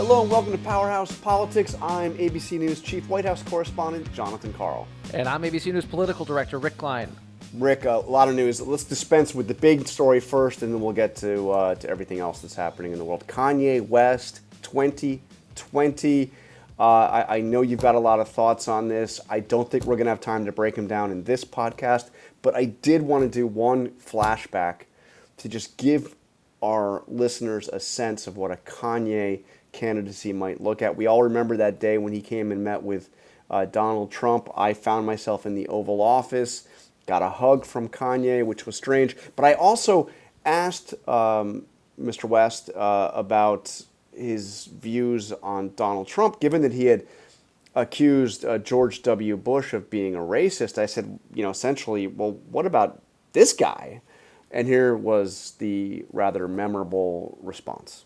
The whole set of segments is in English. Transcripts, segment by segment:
Hello and welcome to Powerhouse Politics. I'm ABC News Chief White House Correspondent Jonathan Karl. And I'm ABC News Political Director Rick Klein. Rick, a lot of news. Let's dispense with the big story first, and then we'll get to uh, to everything else that's happening in the world. Kanye West, 2020. Uh, I, I know you've got a lot of thoughts on this. I don't think we're going to have time to break them down in this podcast, but I did want to do one flashback to just give our listeners a sense of what a Kanye candidacy might look at. We all remember that day when he came and met with uh, Donald Trump. I found myself in the Oval Office got a hug from Kanye, which was strange. But I also asked um, Mr. West uh, about his views on Donald Trump, given that he had accused uh, George W. Bush of being a racist. I said, you know, essentially, well, what about this guy? And here was the rather memorable response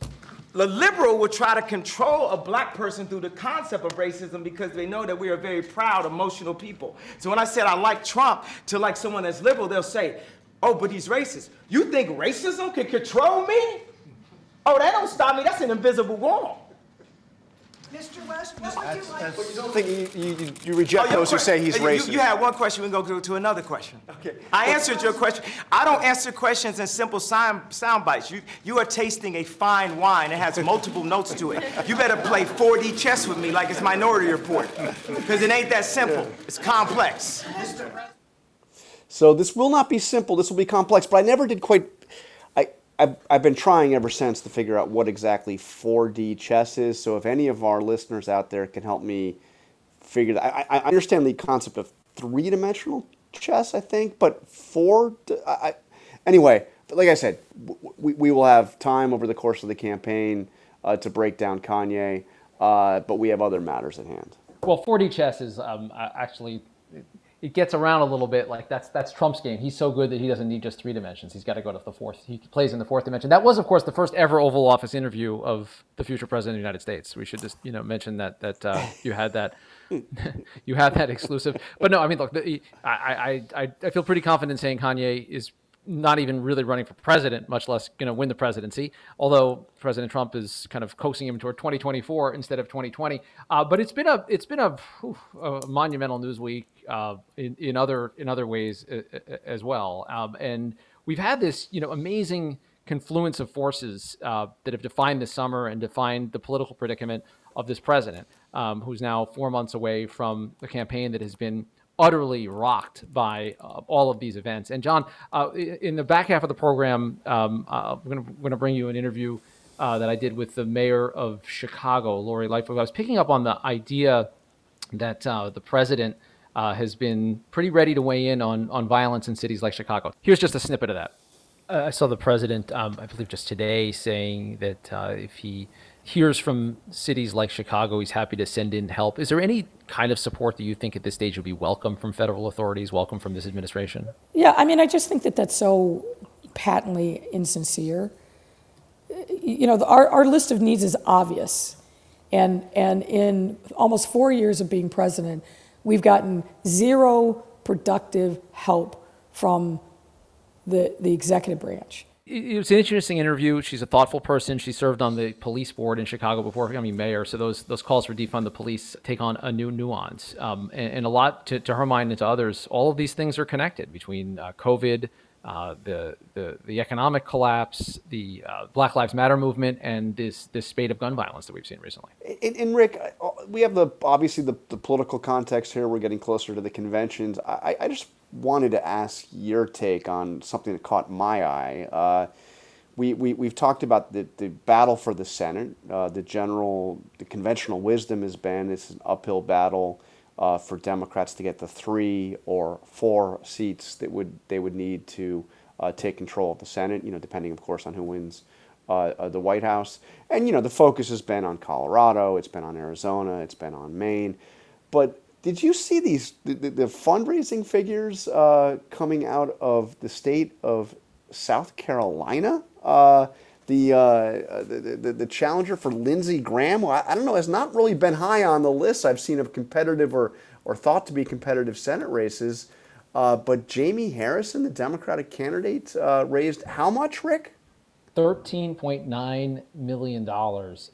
the liberal will try to control a black person through the concept of racism because they know that we are very proud, emotional people. So when I said I like Trump to like someone that's liberal, they'll say, oh, but he's racist. You think racism can control me? Oh, that don't stop me. That's an invisible wall. Mr. West, what would you like? But you don't think you, you, you reject oh, those who say he's you, racist? You, you had one question, we can go to another question. Okay. I answered your question. I don't answer questions in simple sound, sound bites. You, you are tasting a fine wine. It has multiple notes to it. You better play 4D chess with me like it's Minority Report. Because it ain't that simple. It's complex. So this will not be simple. This will be complex. But I never did quite I've, I've been trying ever since to figure out what exactly 4D chess is. So if any of our listeners out there can help me figure that, I, I understand the concept of three dimensional chess, I think, but four. I, anyway, like I said, we, we will have time over the course of the campaign uh, to break down Kanye, uh, but we have other matters at hand. Well, 4D chess is um, actually it gets around a little bit. Like that's that's Trump's game. He's so good that he doesn't need just three dimensions. He's got to go to the fourth. He plays in the fourth dimension. That was, of course, the first ever Oval Office interview of the future president of the United States. We should just you know mention that that uh, you had that you had that exclusive. But no, I mean, look, the, I, I I I feel pretty confident in saying Kanye is not even really running for president, much less going to win the presidency. Although President Trump is kind of coaxing him toward 2024 instead of 2020. Uh, but it's been a it's been a, a monumental news week uh, in, in other in other ways as well. Um, and we've had this you know amazing confluence of forces uh, that have defined this summer and defined the political predicament of this president, um, who's now four months away from the campaign that has been utterly rocked by uh, all of these events. And John, uh, in the back half of the program, um, uh, we're going to bring you an interview uh, that I did with the mayor of Chicago, Lori Lightfoot. I was picking up on the idea that uh, the president uh, has been pretty ready to weigh in on, on violence in cities like Chicago. Here's just a snippet of that. I saw the president, um, I believe just today, saying that if he hears from cities like Chicago, he's happy to send in help. Is there any kind of support that you think at this stage would be welcome from federal authorities, welcome from this administration? Yeah, I mean, I just think that that's so patently insincere. You know, our, our list of needs is obvious. And, and in almost four years of being president, we've gotten zero productive help from the, the executive branch it was an interesting interview. She's a thoughtful person. She served on the police board in Chicago before becoming mayor. So those those calls for defund the police take on a new nuance, um, and, and, a lot to, to her mind and to others. All of these things are connected between uh, COVID, uh, the, the the economic collapse, the uh, Black Lives Matter movement, and this this spate of gun violence that we've seen recently. And, and Rick, uh, we have the obviously the, the political context here. We're getting closer to the conventions. I, I just wanted to ask your take on something that caught my eye. Uh, we, we, we've talked about the, the battle for the Senate. Uh, the general, the conventional wisdom has been it's an uphill battle uh, for Democrats to get the three or four seats that would they would need to uh, take control of the Senate. You know, depending, of course, on who wins uh, uh, the White House. And you know, the focus has been on Colorado. It's been on Arizona. It's been on Maine. But did you see these the, the, fundraising figures uh, coming out of the state of South Carolina? Uh, the, uh, the, the, the challenger for Lindsey Graham, well, I, I, don't know, has not really been high on the list I've seen of competitive or, or thought to be competitive Senate races. Uh, but Jamie Harrison, the Democratic candidate, uh, raised how much, Rick? $13.9 million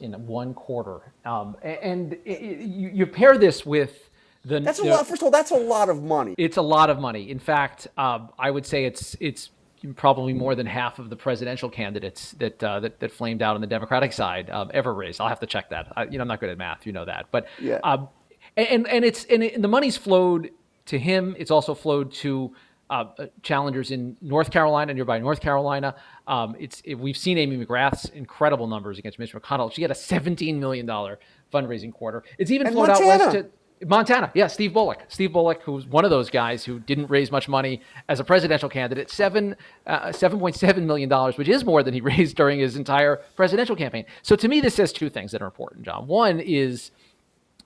in one quarter. Um, and it, it, you, you pair this with the. That's a the, lot. First of all, that's a lot of money. It's a lot of money. In fact, uh, I would say it's it's probably more than half of the presidential candidates that uh, that, that, flamed out on the Democratic side um, ever raised. I'll have to check that. I, you know, I'm not good at math. You know that. But yeah. Um, and and it's and, it, and the money's flowed to him. It's also flowed to uh, challengers in North Carolina, nearby North Carolina. Um, it's it, we've seen Amy McGrath's incredible numbers against Mitch McConnell. She had a 17 million dollar fundraising quarter. It's even and flowed Montana. out west to Montana. Yeah, Steve Bullock. Steve Bullock, who's one of those guys who didn't raise much money as a presidential candidate, seven uh, 7.7 million dollars, which is more than he raised during his entire presidential campaign. So to me, this says two things that are important, John. One is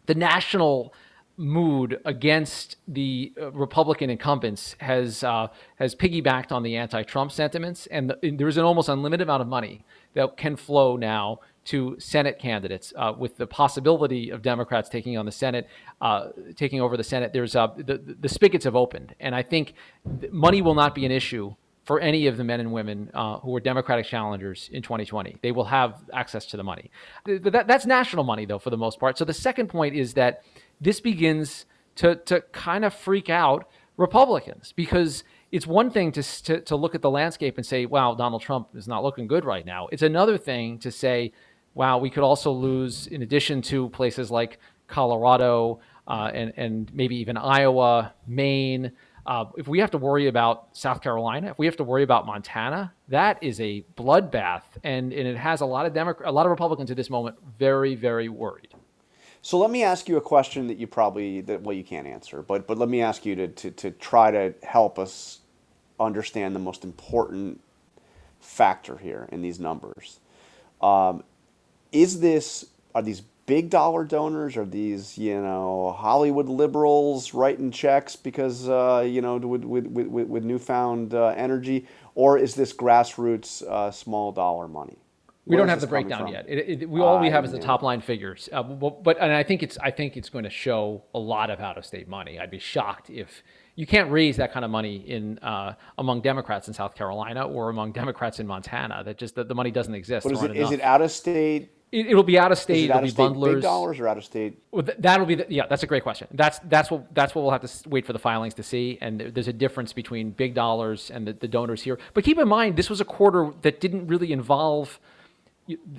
the national mood against the uh, Republican incumbents has uh, has piggybacked on the anti-Trump sentiments, and, the, and there's an almost unlimited amount of money that can flow now to Senate candidates, uh, with the possibility of Democrats taking on the Senate, uh, taking over the Senate. There's uh, the the spigots have opened, and I think money will not be an issue for any of the men and women uh, who are Democratic challengers in 2020. They will have access to the money. That, that's national money, though, for the most part. So the second point is that this begins to, to kind of freak out Republicans because it's one thing to, to, to look at the landscape and say, wow, Donald Trump is not looking good right now. It's another thing to say, wow, we could also lose, in addition to places like Colorado uh, and, and maybe even Iowa, Maine. Uh, if we have to worry about South Carolina, if we have to worry about Montana, that is a bloodbath, and, and it has a lot of Democrat, a lot of Republicans at this moment very, very worried. So let me ask you a question that you probably that well you can't answer, but but let me ask you to to, to try to help us understand the most important factor here in these numbers. Um, is this are these big dollar donors? Are these you know Hollywood liberals writing checks because uh, you know with with, with, with newfound uh, energy, or is this grassroots uh, small dollar money? We don't have the breakdown yet. It, it, we all we have is the top line figures. Uh, but, but, and I think it's I think it's going to show a lot of out of state money. I'd be shocked if you can't raise that kind of money in uh, among Democrats in South Carolina or among Democrats in Montana. That just the, the money doesn't exist. But is it, is it out of state? It, will be out of state. It it'll out be of state bundlers. big dollars or out of state? Well, th- that'll be the, yeah. That's a great question. That's that's what that's what we'll have to wait for the filings to see. And there's a difference between big dollars and the, the donors here. But keep in mind, this was a quarter that didn't really involve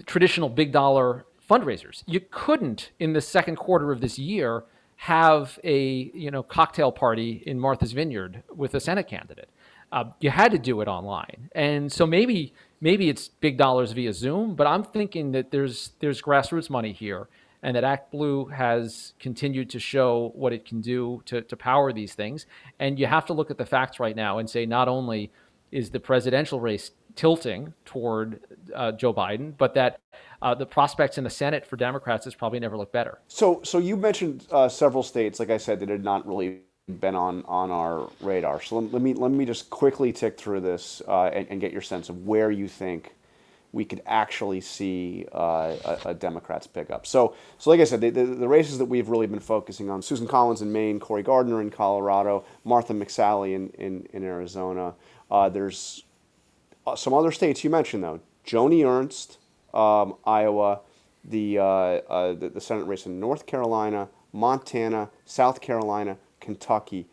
traditional big dollar fundraisers. You couldn't in the second quarter of this year have a you know cocktail party in Martha's Vineyard with a Senate candidate. Uh, you had to do it online, and so maybe maybe it's big dollars via Zoom. But I'm thinking that there's there's grassroots money here, and that Act Blue has continued to show what it can do to to power these things. And you have to look at the facts right now and say not only is the presidential race tilting toward uh, Joe Biden, but that uh, the prospects in the Senate for Democrats has probably never looked better. So, so you mentioned uh, several states, like I said, that had not really been on, on our radar. So let, me let me just quickly tick through this uh, and, and, get your sense of where you think we could actually see uh, a, a, Democrats pick up. So, so like I said, the, the, the, races that we've really been focusing on: Susan Collins in Maine, Cory Gardner in Colorado, Martha McSally in in, in Arizona. Uh, there's uh, some other states you mentioned though: Joni Ernst, um, Iowa, the, uh, uh, the, the Senate race in North Carolina, Montana, South Carolina, Kentucky,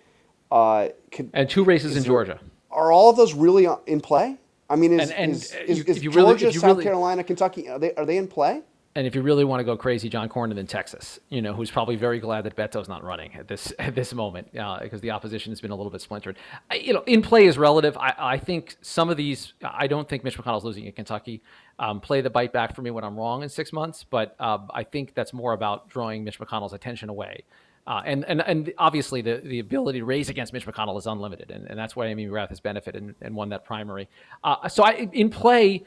uh, could, and two races in Georgia. Are all of those really in play? I mean, is, and, and is, is, is Georgia, really, South really, Carolina, Kentucky, are they, are they in play? And if you really want to go crazy, John Cornyn in Texas, you know, who's probably very glad that Beto's not running at this at this moment uh, because the opposition has been a little bit splintered. I, you know, in play is relative. I, I think some of these. I don't think Mitch McConnell's losing in Kentucky. Um, play the bite back for me when I'm wrong in six months, but uh, I think that's more about drawing Mitch McConnell's attention away. Uh, and, and and obviously the, the ability to raise against Mitch McConnell is unlimited, and, and that's why Amy McGrath has benefited and, and won that primary. Uh, so I, in play,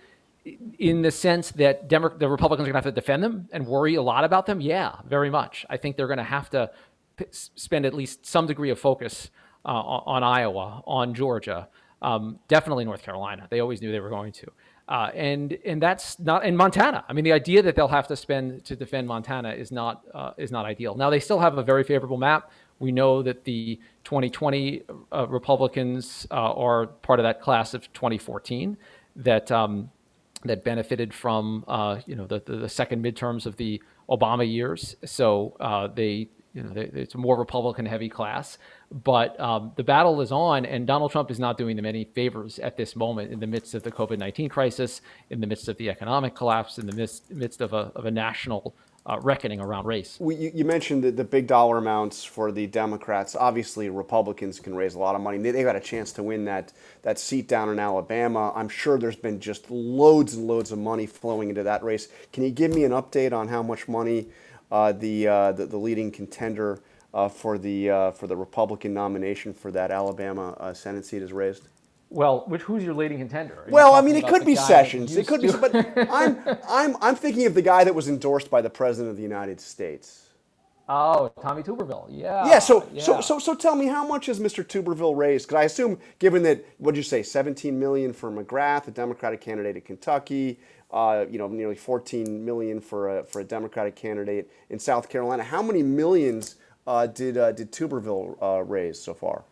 in the sense that Demo- the Republicans are going to have to defend them and worry a lot about them? Yeah, very much. I think they're going to have to p- spend at least some degree of focus uh, on, Iowa, on Georgia, um, definitely North Carolina. They always knew they were going to. Uh, and and that's not in Montana. I mean, the idea that they'll have to spend to defend Montana is not uh, is not ideal. Now they still have a very favorable map. We know that the 2020 uh, Republicans uh, are part of that class of 2014. That um, that benefited from uh, you know the, the, the second midterms of the Obama years. So uh, they you know it's a more Republican heavy class. But um, the battle is on, and Donald Trump is not doing them any favors at this moment in the midst of the COVID 19 crisis, in the midst of the economic collapse, in the midst, midst of, a, of a national uh, reckoning around race. We, you, you mentioned the, the big dollar amounts for the Democrats. Obviously, Republicans can raise a lot of money. They, they got a chance to win that, that seat down in Alabama. I'm sure there's been just loads and loads of money flowing into that race. Can you give me an update on how much money the, uh, the, the leading contender uh, for the uh, for the Republican nomination for that Alabama uh, Senate seat is raised? Well, which who's your leading contender? Well, I mean, it could be Sessions. It could be, but I'm I'm I'm thinking of the guy that was endorsed by the president of the United States. Oh, Tommy Tuberville. Yeah. Yeah. So yeah. so so so tell me, how much has Mr. Tuberville raised? Because I assume, given that, what'd you say, 17 million for McGrath, a Democratic candidate in Kentucky, uh, you know, nearly 14 million for a for a Democratic candidate in South Carolina. How many millions? uh, did uh, did Tuberville uh, raise so far?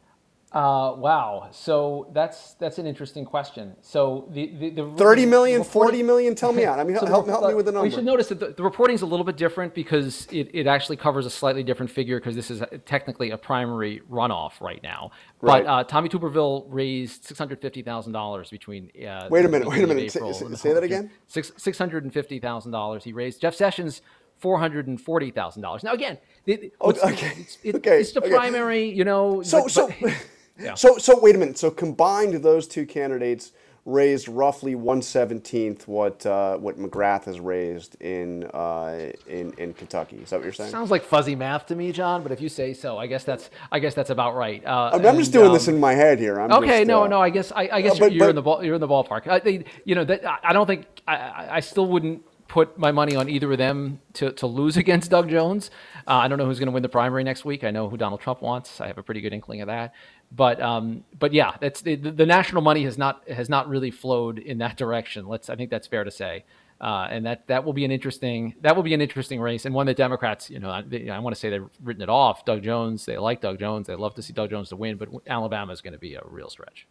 Uh, wow. So that's that's an interesting question. So the the, the 30 million, 40 million, tell me out. I mean, so help, help me with the number. We should notice that the, the reporting is a little bit different because it, it actually covers a slightly different figure because this is a, technically a primary runoff right now. Right. But uh, Tommy Tuberville raised $650,000 between. Uh, wait a minute, wait a minute. Say, say that again? Six, $650,000 he raised. Jeff Sessions four hundred and forty thousand dollars. Now again, it, okay, it's, it, okay, it's the okay. primary, you know. So but, so but, yeah. so so wait a minute. So combined, those two candidates raised roughly one seventeenth what uh, what McGrath has raised in uh, in in Kentucky. Is that what you're saying? Sounds like fuzzy math to me, John. But if you say so, I guess that's I guess that's about right. Uh, I'm, and, just doing um, this in my head here. I'm okay, just, no, uh, no. I guess I, I guess you're, but, you're in the ball, you're in the ballpark. I, you know that I don't think I, I still wouldn't put my money on either of them to, to lose against Doug Jones. Uh, I don't know who's going to win the primary next week. I know who Donald Trump wants. I have a pretty good inkling of that. But um, but yeah, that's the, the national money has not has not really flowed in that direction. Let's I think that's fair to say. Uh, and that that will be an interesting that will be an interesting race and one that Democrats you know I, I want to say they've written it off. Doug Jones they like Doug Jones they love to see Doug Jones to win, but Alabama is going to be a real stretch.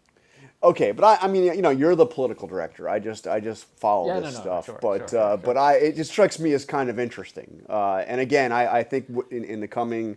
Okay, but I, I mean, you know, you're the political director. I just, I just follow yeah, this no, no, stuff. Sure, but, sure, uh, sure. but I, it just strikes me as kind of interesting. Uh, and again, I, I think in, in the coming,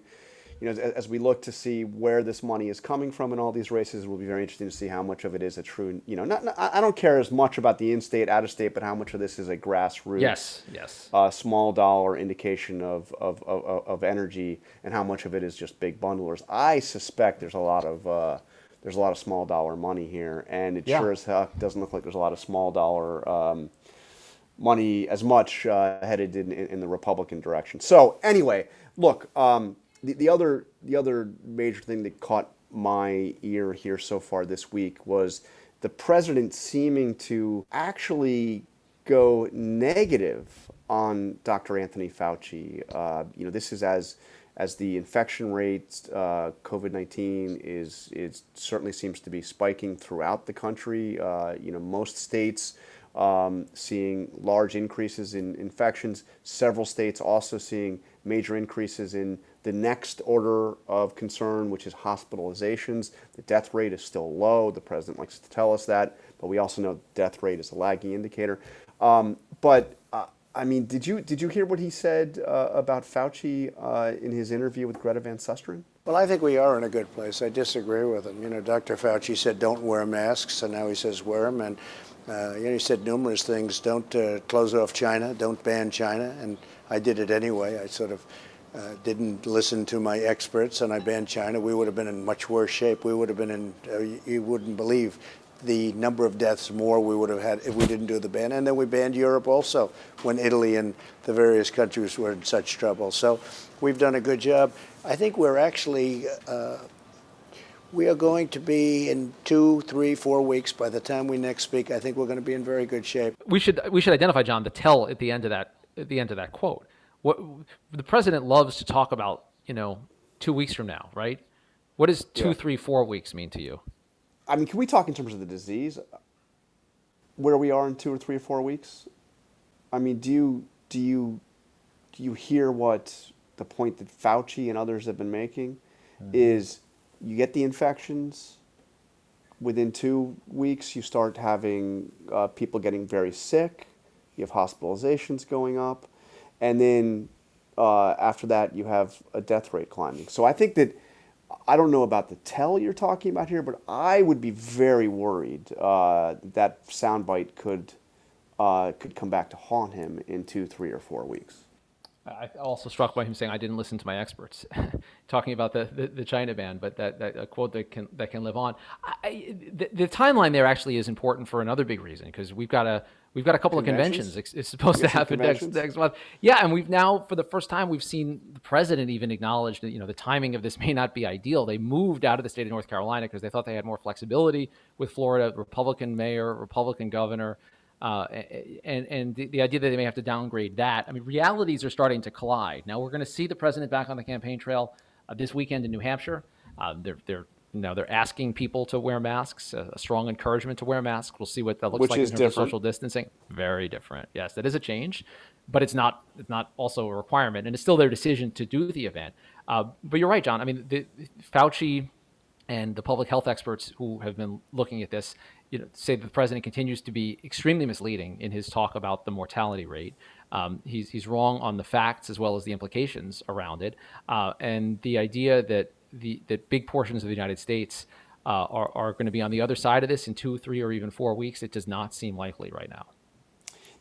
you know, as, as, we look to see where this money is coming from in all these races, it will be very interesting to see how much of it is a true, you know, not, not I don't care as much about the in-state, out-of-state, but how much of this is a grassroots, yes, yes, uh, small dollar indication of, of, of, of, energy, and how much of it is just big bundlers. I suspect there's a lot of uh, there's a lot of small dollar money here, and it yeah. sure as heck doesn't look like there's a lot of small dollar um, money as much uh, headed in, in, in, the Republican direction. So anyway, look, um, the, the other the other major thing that caught my ear here so far this week was the president seeming to actually go negative on Dr. Anthony Fauci. Uh, you know, this is as as the infection rate, uh, COVID nineteen is is certainly seems to be spiking throughout the country. Uh, you know, most states um, seeing large increases in infections. Several states also seeing major increases in the next order of concern, which is hospitalizations. The death rate is still low. The president likes to tell us that, but we also know death rate is a lagging indicator. Um, but uh, I mean, did you did you hear what he said uh, about Fauci uh, in his interview with Greta Van Susteren? Well, I think we are in a good place. I disagree with him. You know, Dr. Fauci said don't wear masks, and now he says wear them. And uh, you know, he said numerous things. Don't uh, close off China. Don't ban China. And I did it anyway. I sort of uh, didn't listen to my experts, and I banned China. We would have been in much worse shape. We would have been in. Uh, you wouldn't believe the number of deaths more we would have had if we didn't do the ban. And then we banned Europe also when Italy and the various countries were in such trouble. So we've done a good job. I think we're actually. Uh, we are going to be in two, three, four weeks. By the time we next speak, I think we're going to be in very good shape. We should we should identify John the tell at the end of that at the end of that quote. What the president loves to talk about, you know, two weeks from now, right? What does two, yeah. three, four weeks mean to you? I mean, can we talk in terms of the disease? Where we are in two or three or four weeks? I mean, do you do you do you hear what the point that Fauci and others have been making mm-hmm. is you get the infections, within two weeks, you start having uh, people getting very sick. You have hospitalizations going up, and then uh, after that, you have a death rate climbing. So I think that I don't know about the tell you're talking about here, but I would be very worried uh, that soundbite could uh, could come back to haunt him in two, three, or four weeks. I also struck by him saying I didn't listen to my experts, talking about the, the, the, China ban, but that, that a quote that can that can live on. I, the, the, timeline there actually is important for another big reason because we've got a we've got a couple of conventions. It's, it's supposed to happen next next month. Yeah, and we've now for the first time we've seen the president even acknowledge that you know the timing of this may not be ideal. They moved out of the state of North Carolina because they thought they had more flexibility with Florida, Republican mayor, Republican governor. Uh, and and the, the, idea that they may have to downgrade that. I mean, realities are starting to collide. Now we're going to see the president back on the campaign trail uh, this weekend in New Hampshire. Uh, they're they're now they're asking people to wear masks, a, a, strong encouragement to wear masks. We'll see what that looks Which like in terms different. of social distancing. Very different. Yes, that is a change, but it's not it's not also a requirement, and it's still their decision to do the event. Uh, but you're right, John. I mean, the, Fauci and the public health experts who have been looking at this you know, say that the president continues to be extremely misleading in his talk about the mortality rate. Um, he's, he's wrong on the facts as well as the implications around it. Uh, and the idea that, the, that big portions of the United States uh, are, are going to be on the other side of this in two, three, or even four weeks, it does not seem likely right now.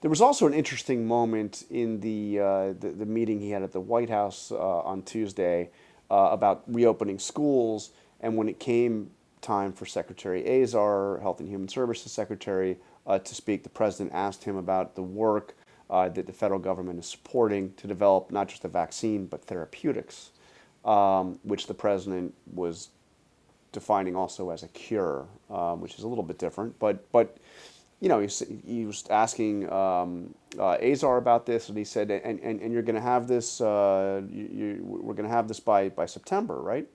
There was also an interesting moment in the, uh, the, the, meeting he had at the White House uh, on Tuesday uh, about reopening schools. And when it came time for Secretary Azar, Health and Human Services Secretary, uh, to speak. The president asked him about the work uh, that the federal government is supporting to develop not just a vaccine but therapeutics, um, which the president was defining also as a cure, um, which is a little bit different. But but you know he, he was asking um, uh, Azar about this, and he said, and, and, and you're going to have this, uh, you, you, we're going to have this by by September, right?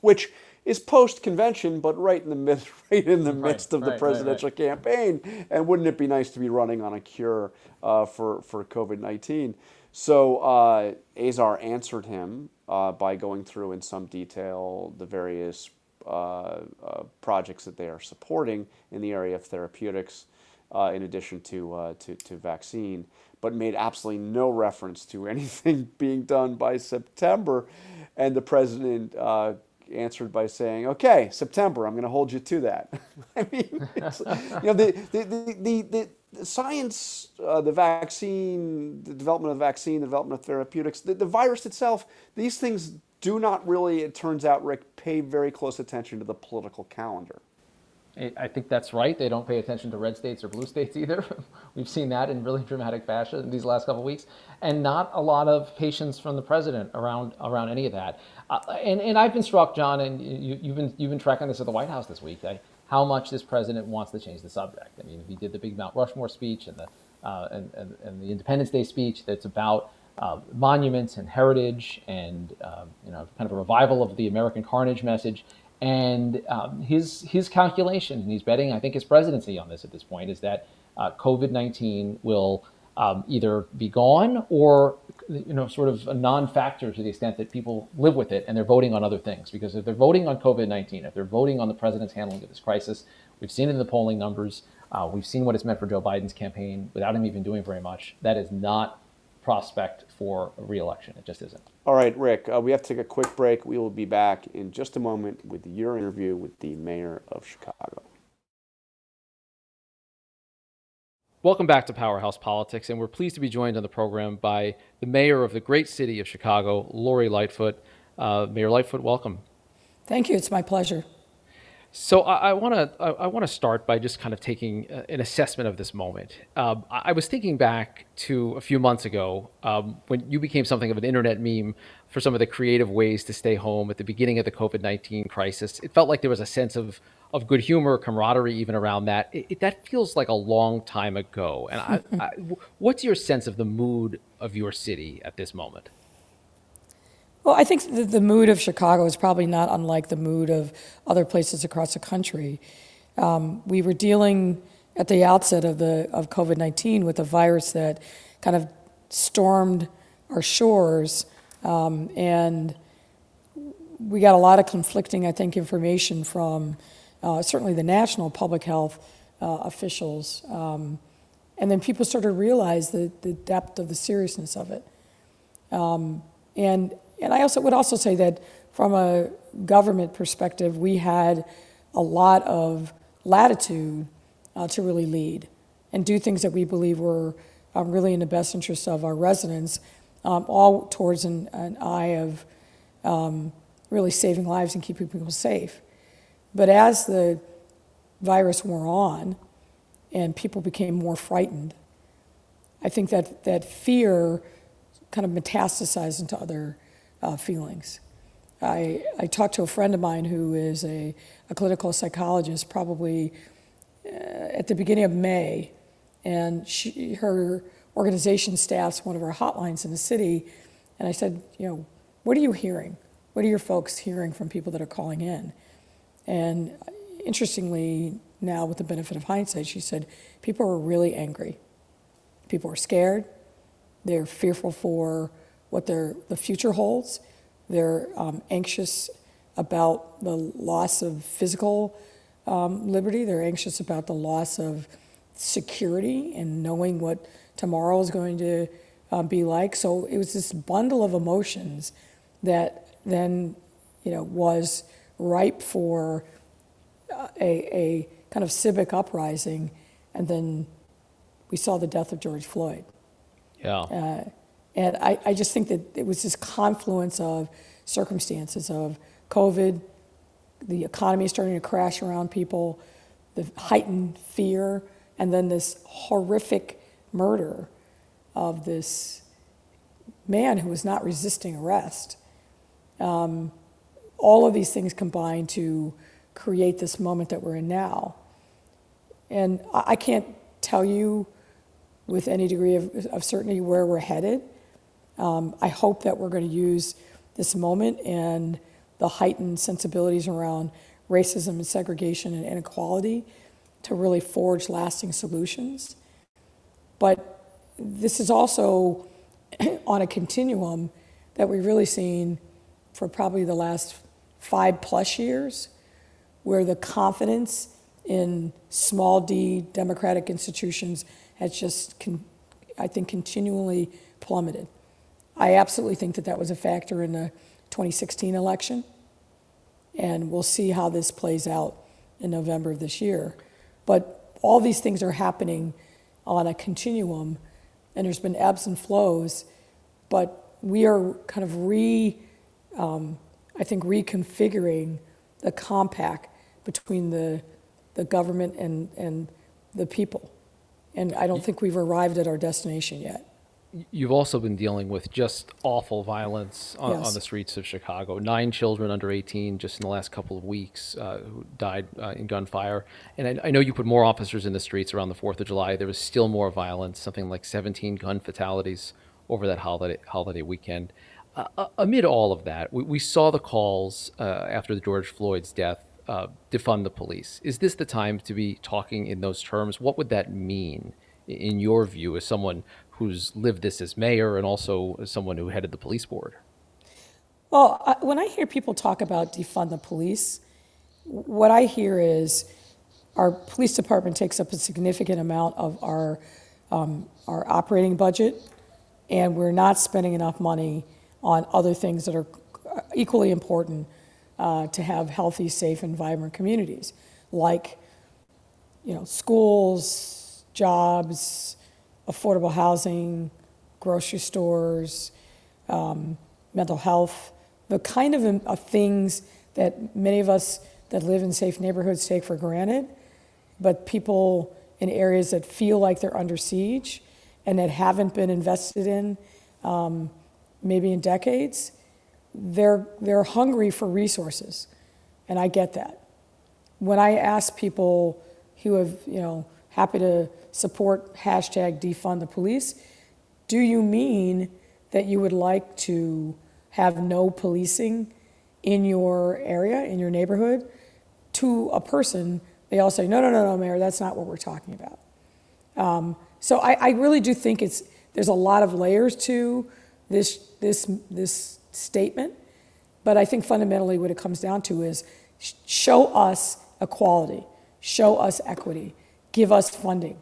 Which is post convention, but right in the midst, right in the right, midst of the right, presidential right, campaign. And wouldn't it be nice to be running on a cure uh, for for COVID nineteen? So uh, Azar answered him uh, by going through in some detail the various uh, uh, projects that they are supporting in the area of therapeutics, uh, in addition to, to to vaccine, but made absolutely no reference to anything being done by September. And the president answered by saying, "Okay, September, I'm going to hold you to that." I mean, you know, the the the, the, science, uh, the vaccine, the development of the vaccine, the development of therapeutics, the, the virus itself, these things do not really, it turns out, Rick, pay very close attention to the political calendar. I think that's right. They don't pay attention to red states or blue states either. We've seen that in really dramatic fashion these last couple of weeks, and not a lot of patience from the president around around any of that. Uh, and and I've been struck, John, and you, have been you've been tracking this at the White House this week. I, how much this president wants to change the subject. I mean, he did the big Mount Rushmore speech and the uh, and, and, and, the Independence Day speech that's about uh, monuments and heritage and um, you know kind of a revival of the American carnage message. And um, his his calculation, and he's betting, I think, his presidency on this at this point, is that uh, COVID nineteen will um, either be gone or you know sort of a non-factor to the extent that people live with it and they're voting on other things. Because if they're voting on COVID nineteen, if they're voting on the president's handling of this crisis, we've seen it in the polling numbers. Uh, we've seen what it's meant for Joe Biden's campaign without him even doing very much. That is not prospect for a reelection. It just isn't. All right, Rick, uh, we have to take a quick break. We will be back in just a moment with your interview with the mayor of Chicago. Welcome back to Powerhouse Politics, and we're pleased to be joined on the program by the mayor of the great city of Chicago, Lori Lightfoot. Uh, mayor Lightfoot, welcome. Thank you. It's my pleasure. So I want to I, want to start by just kind of taking uh, an assessment of this moment. Um, I was thinking back to a few months ago um, when you became something of an internet meme for some of the creative ways to stay home at the beginning of the COVID nineteen crisis. It felt like there was a sense of of good humor, camaraderie, even around that. It, it, that feels like a long time ago. And I, I, what's your sense of the mood of your city at this moment? Well, I think the, the, mood of Chicago is probably not unlike the mood of other places across the country. Um, we were dealing at the outset of the of COVID nineteen with a virus that kind of stormed our shores, um, and we got a lot of conflicting, I think, information from uh, certainly the national public health uh, officials. Um, and then people started to realize the, the depth of the seriousness of it. Um, and, and I also would also say that from a government perspective, we had a lot of latitude uh, to really lead and do things that we believe were um, really in the best interest of our residents, um, all towards an, an eye of um, really saving lives and keeping people safe. But as the virus wore on and people became more frightened, I think that, that fear kind of metastasized into other uh, feelings. I, I talked to a friend of mine who is a, a clinical psychologist probably uh, at the beginning of May, and she, her organization staffs one of our hotlines in the city. And I said, you know, what are you hearing? What are your folks hearing from people that are calling in? And interestingly, now with the benefit of hindsight, she said people are really angry. People are scared. They're fearful for what their, the future holds. They're um, anxious about the loss of physical um, liberty. They're anxious about the loss of security and knowing what tomorrow is going to uh, be like. So it was this bundle of emotions that then, you know, was ripe for uh, a, a kind of civic uprising. And then we saw the death of George Floyd. Yeah. Uh, and I, I just think that it was this confluence of circumstances of COVID, the economy starting to crash around people, the heightened fear, and then this horrific murder of this man who was not resisting arrest. Um, all of these things combine to create this moment that we're in now. And I I can't tell you with any degree of, of certainty where we're headed. Um, I hope that we're going to use this moment and the heightened sensibilities around racism and segregation and inequality to really forge lasting solutions. But this is also on a continuum that we've really seen for probably the last five plus years, where the confidence in small d democratic institutions has just, I think, continually plummeted. I absolutely think that that was a factor in the 2016 election, and we'll see how this plays out in November of this year. But all these things are happening on a continuum, and there's been ebbs and flows, but we are kind of re, um, I think, reconfiguring the compact between the, the government and, and the people. And I don't think we've arrived at our destination yet. You've also been dealing with just awful violence on, Yes. on the streets of Chicago. Nine children under 18 just in the last couple of weeks uh, who died uh, in gunfire. And I, I know you put more officers in the streets around the 4th of July. There was still more violence, something like 17 gun fatalities over that holiday, holiday weekend. Uh, uh, amid all of that, we, we saw the calls uh, after the George Floyd's death uh, defund the police. Is this the time to be talking in those terms? What would that mean, in your view, as someone who's lived this as mayor and also as someone who headed the police board? Well, I, when I hear people talk about defund the police, what I hear is our police department takes up a significant amount of our, um, our operating budget, and we're not spending enough money on other things that are equally important uh, to have healthy, safe, and vibrant communities, like you know, schools, jobs, affordable housing, grocery stores, um, mental health, the kind of, of things that many of us that live in safe neighborhoods take for granted, but people in areas that feel like they're under siege and that haven't been invested in um, maybe in decades, they're, they're hungry for resources. And I get that. When I ask people who have, you know, happy to support hashtag defund the police, do you mean that you would like to have no policing in your area, in your neighborhood? To a person, they all say, no, no, no, no, Mayor, that's not what we're talking about. Um, so I, I really do think it's, there's a lot of layers to this, this, this statement. But I think fundamentally what it comes down to is sh- show us equality, show us equity, give us funding,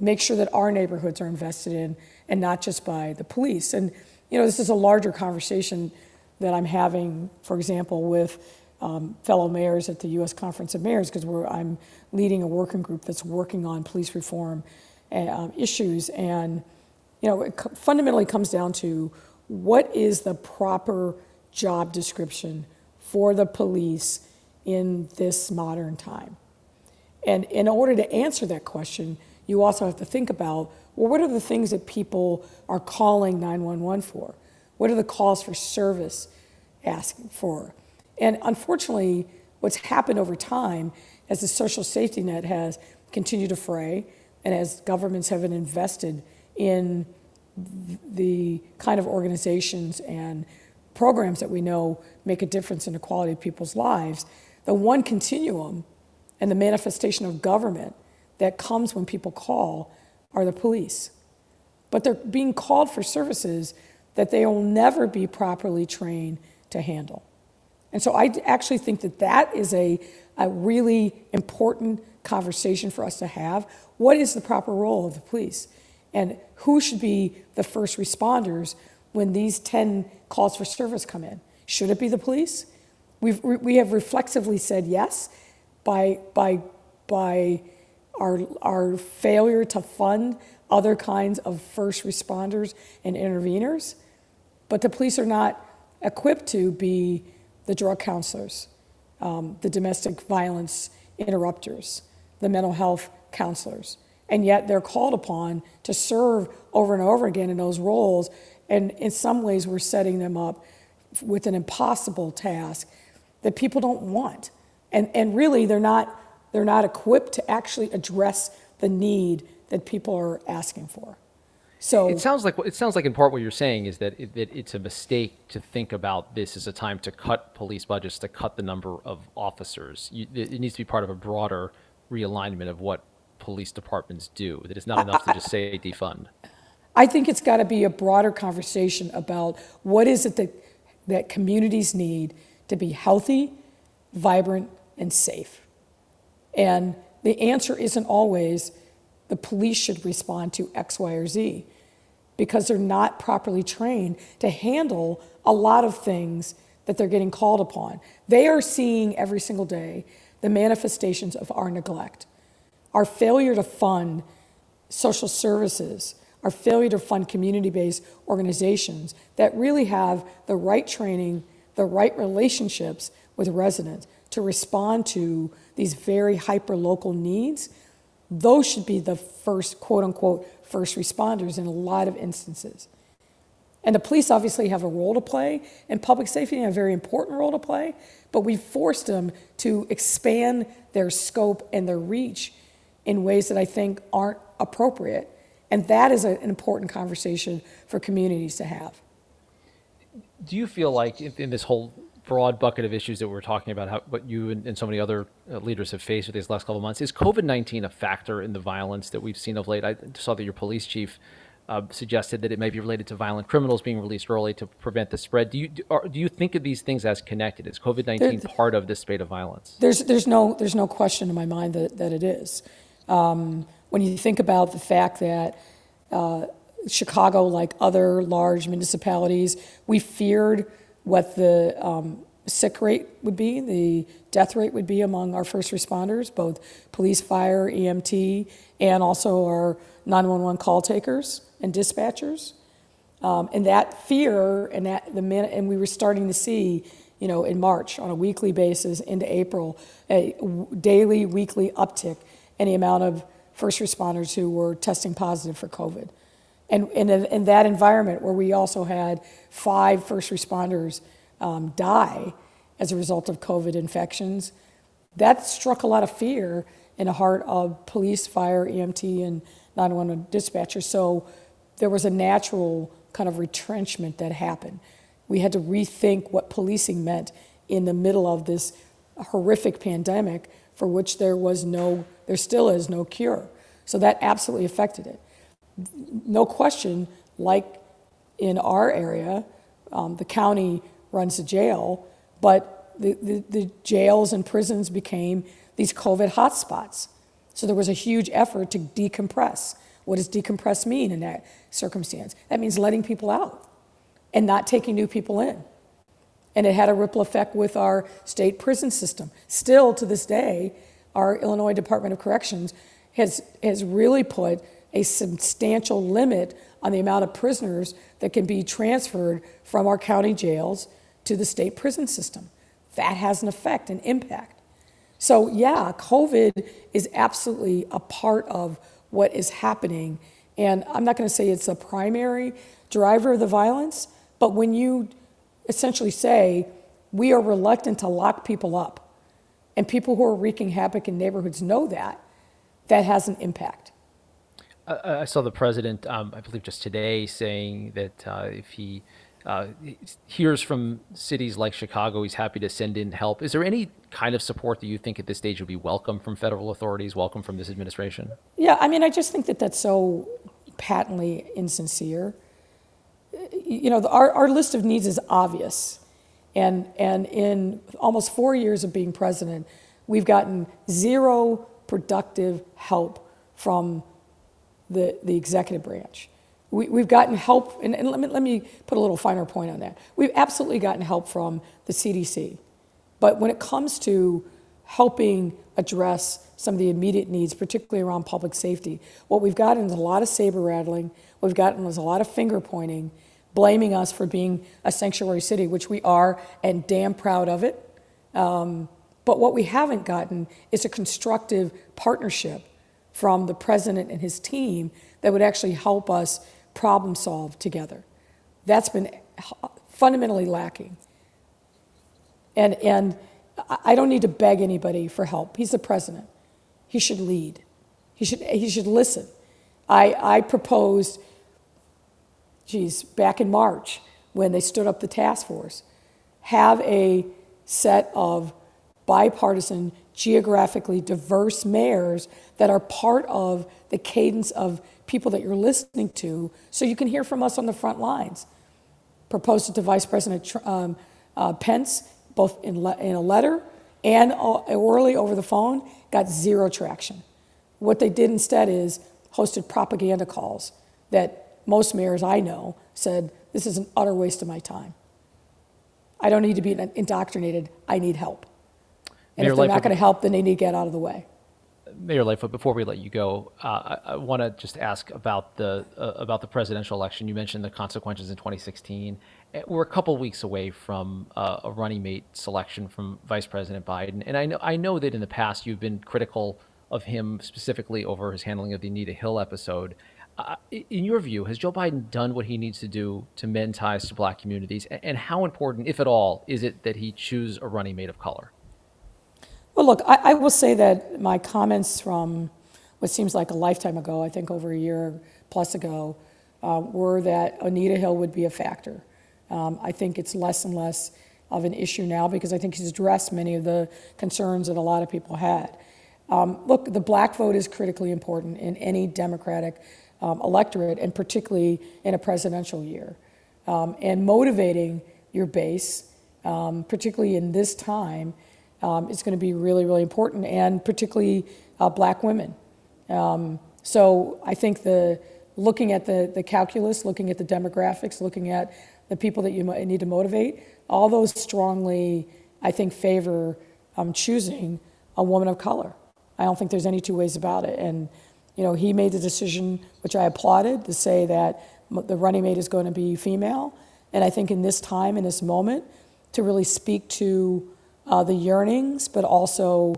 make sure that our neighborhoods are invested in and not just by the police. And, you know, this is a larger conversation that I'm having, for example, with um, fellow mayors at the U.S. Conference of Mayors, because I'm leading a working group that's working on police reform uh, issues. And, you know, it fundamentally comes down to what is the proper job description for the police in this modern time? And in order to answer that question, you also have to think about well, what are the things that people are calling 911 for? What are the calls for service asking for? And unfortunately, what's happened over time as the social safety net has continued to fray and as governments haven't invested in the kind of organizations and programs that we know make a difference in the quality of people's lives, the one continuum and the manifestation of government that comes when people call are the police. But they're being called for services that they will never be properly trained to handle. And so I actually think that that is a, a really important conversation for us to have. What is the proper role of the police? And who should be the first responders when these 10 calls for service come in? Should it be the police? We've, we have reflexively said yes by, by, by our, our failure to fund other kinds of first responders and interveners. But the police are not equipped to be the drug counselors, um, the domestic violence interrupters, the mental health counselors. And yet they're called upon to serve over and over again in those roles. And in some ways, we're setting them up with an impossible task that people don't want. And, and really, they're not, they're not equipped to actually address the need that people are asking for. So it sounds like it sounds like in part what you're saying is that, it, that it's a mistake to think about this as a time to cut police budgets, to cut the number of officers. You, it needs to be part of a broader realignment of what police departments do. That it's not enough to just say defund. I think it's got to be a broader conversation about what is it that that communities need to be healthy, vibrant, and safe. And the answer isn't always the police should respond to X, Y, or Z because they're not properly trained to handle a lot of things that they're getting called upon. They are seeing every single day the manifestations of our neglect, our failure to fund social services, our failure to fund community based organizations that really have the right training, the right relationships with residents to respond to these very hyper local needs. Those should be the first, quote unquote, first responders in a lot of instances. And the police obviously have a role to play, and public safety have a very important role to play, but we've forced them to expand their scope and their reach in ways that I think aren't appropriate. And that is a, an important conversation for communities to have. Do you feel like in this whole broad bucket of issues that we're talking about, how, what you and, and, so many other uh, leaders have faced with these last couple of months, is COVID 19 a factor in the violence that we've seen of late? I saw that your police chief uh, suggested that it may be related to violent criminals being released early to prevent the spread. Do you do, do you think of these things as connected? Is COVID nineteen part of this spate of violence? There's there's no there's no question in my mind that, that it is. Um, when you think about the fact that uh, Chicago, like other large municipalities, we feared what the um, sick rate would be, the death rate would be among our first responders, both police, fire, EMT, and also our 911 call takers and dispatchers. Um, and that fear and that the minute, and we were starting to see, you know, in March on a weekly basis into April, a daily, weekly uptick any amount of first responders who were testing positive for COVID. And, and in that environment where we also had five first responders um, die as a result of COVID infections, that struck a lot of fear in the heart of police, fire, EMT, and 911 dispatchers. So there was a natural kind of retrenchment that happened. We had to rethink what policing meant in the middle of this horrific pandemic for which there was no, there still is no cure. So that absolutely affected it. No question, like in our area, um, the county runs the jail, but the, the, the jails and prisons became these COVID hotspots. So there was a huge effort to decompress. What does decompress mean in that circumstance? That means letting people out and not taking new people in. And it had a ripple effect with our state prison system. Still to this day, our Illinois Department of Corrections has, has really put a substantial limit on the amount of prisoners that can be transferred from our county jails to the state prison system. That has an effect, an impact. So, yeah, COVID is absolutely a part of what is happening. And I'm not going to say it's a primary driver of the violence, but when you essentially say, we are reluctant to lock people up, and people who are wreaking havoc in neighborhoods know that, that has an impact. I saw the president, um, I believe just today, saying that uh, if he uh, hears from cities like Chicago, he's happy to send in help. Is there any kind of support that you think at this stage would be welcome from federal authorities, welcome from this administration? Yeah, I mean, I just think that that's so patently insincere. You know, our, our list of needs is obvious. And, and in almost four years of being president, we've gotten zero productive help from the, the executive branch. We, we've gotten help, and, and let, me, let me put a little finer point on that. We've absolutely gotten help from the CDC. But when it comes to helping address some of the immediate needs, particularly around public safety, what we've gotten is a lot of saber rattling, what we've gotten is a lot of finger pointing, blaming us for being a sanctuary city, which we are, and damn proud of it. Um, but what we haven't gotten is a constructive partnership from the president and his team that would actually help us problem solve together. That's been fundamentally lacking. And, and I don't need to beg anybody for help. He's the president. He should lead. He should, he should listen. I, I proposed, geez, back in March when they stood up the task force, have a set of bipartisan, geographically diverse mayors that are part of the cadence of people that you're listening to so you can hear from us on the front lines. Proposed it to Vice President um, uh, Pence, both in, le- in a letter and orally over the phone, got zero traction. What they did instead is hosted propaganda calls that most mayors I know said, This is an utter waste of my time. I don't need to be indoctrinated, I need help. And Mayor if they're Lightfoot, not going to help, then they need to get out of the way. Mayor Lightfoot, before we let you go, uh, I, I want to just ask about the uh, about the presidential election. You mentioned the consequences in 2016. Eh, we're a couple weeks away from uh, a running mate selection from Vice President Biden, and I know I know that in the past you've been critical of him specifically over his handling of the Anita Hill episode. Uh, in your view, has Joe Biden done what he needs to do to mend ties to black communities? And how important, if at all, is it that he choose a running mate of color? Well, look, I, I, will say that my comments from what seems like a lifetime ago, I think over a year plus ago, uh, were that Anita Hill would be a factor. Um, I think it's less and less of an issue now because I think he's addressed many of the concerns that a lot of people had. Um, look, the black vote is critically important in any Democratic um, electorate, and particularly in a presidential year. Um, and motivating your base, um, particularly in this time, um, is going to be really, really important, and particularly uh, black women. Um, so I think the looking at the, the calculus, looking at the demographics, looking at the people that you need to motivate, all those strongly, I think, favor um, choosing a woman of color. I don't think there's any two ways about it. And, you know, he made the decision, which I applauded, to say that the running mate is going to be female. And I think in this time, in this moment, to really speak to uh, the yearnings, but also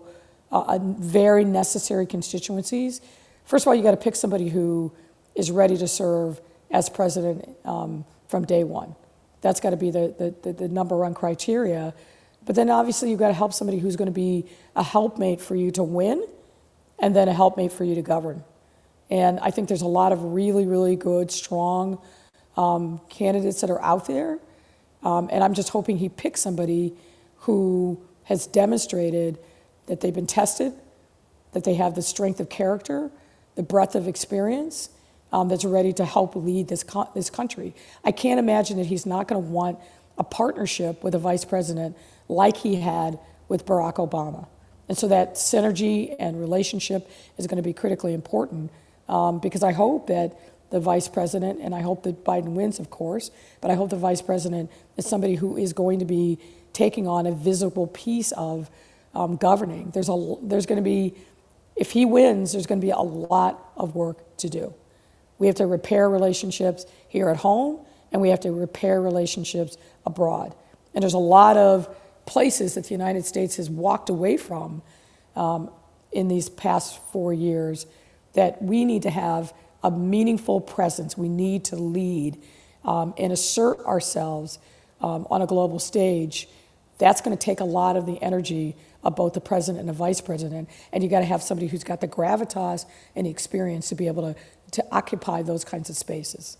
uh, very necessary constituencies. First of all, you got to pick somebody who is ready to serve as president um, from day one. That's got to be the, the, the, number one criteria. But then obviously, you've got to help somebody who's going to be a helpmate for you to win and then a helpmate for you to govern. And I think there's a lot of really, really good, strong um, candidates that are out there. Um, and I'm just hoping he picks somebody who has demonstrated that they've been tested, that they have the strength of character, the breadth of experience, um, that's ready to help lead this, co- this country. I can't imagine that he's not going to want a partnership with a vice president like he had with Barack Obama. and so that synergy and relationship is going to be critically important um, because I hope that the vice president, and I hope that Biden wins, of course, but I hope the vice president is somebody who is going to be taking on a visible piece of um, governing. There's, a, there's going to be, if he wins, there's going to be a lot of work to do. We have to repair relationships here at home, and we have to repair relationships abroad. And there's a lot of places that the United States has walked away from um, in these past four years that we need to have a meaningful presence. We need to lead um, and assert ourselves um, on a global stage. That's going to take a lot of the energy of both the president and the vice president. And you got to have somebody who's got the gravitas and the experience to be able to, to occupy those kinds of spaces.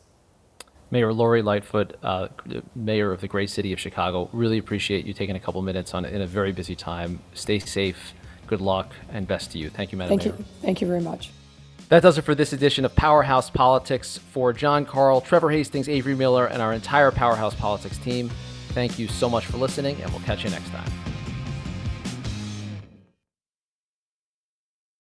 Mayor Lori Lightfoot, uh, mayor of the great city of Chicago, really appreciate you taking a couple minutes on in a very busy time. Stay safe, good luck, and best to you. Thank you, Madam Thank Mayor. you. Thank you very much. That does it for this edition of Powerhouse Politics. For Jon Karl, Trevor Hastings, Avery Miller, and our entire Powerhouse Politics team, thank you so much for listening, and we'll catch you next time.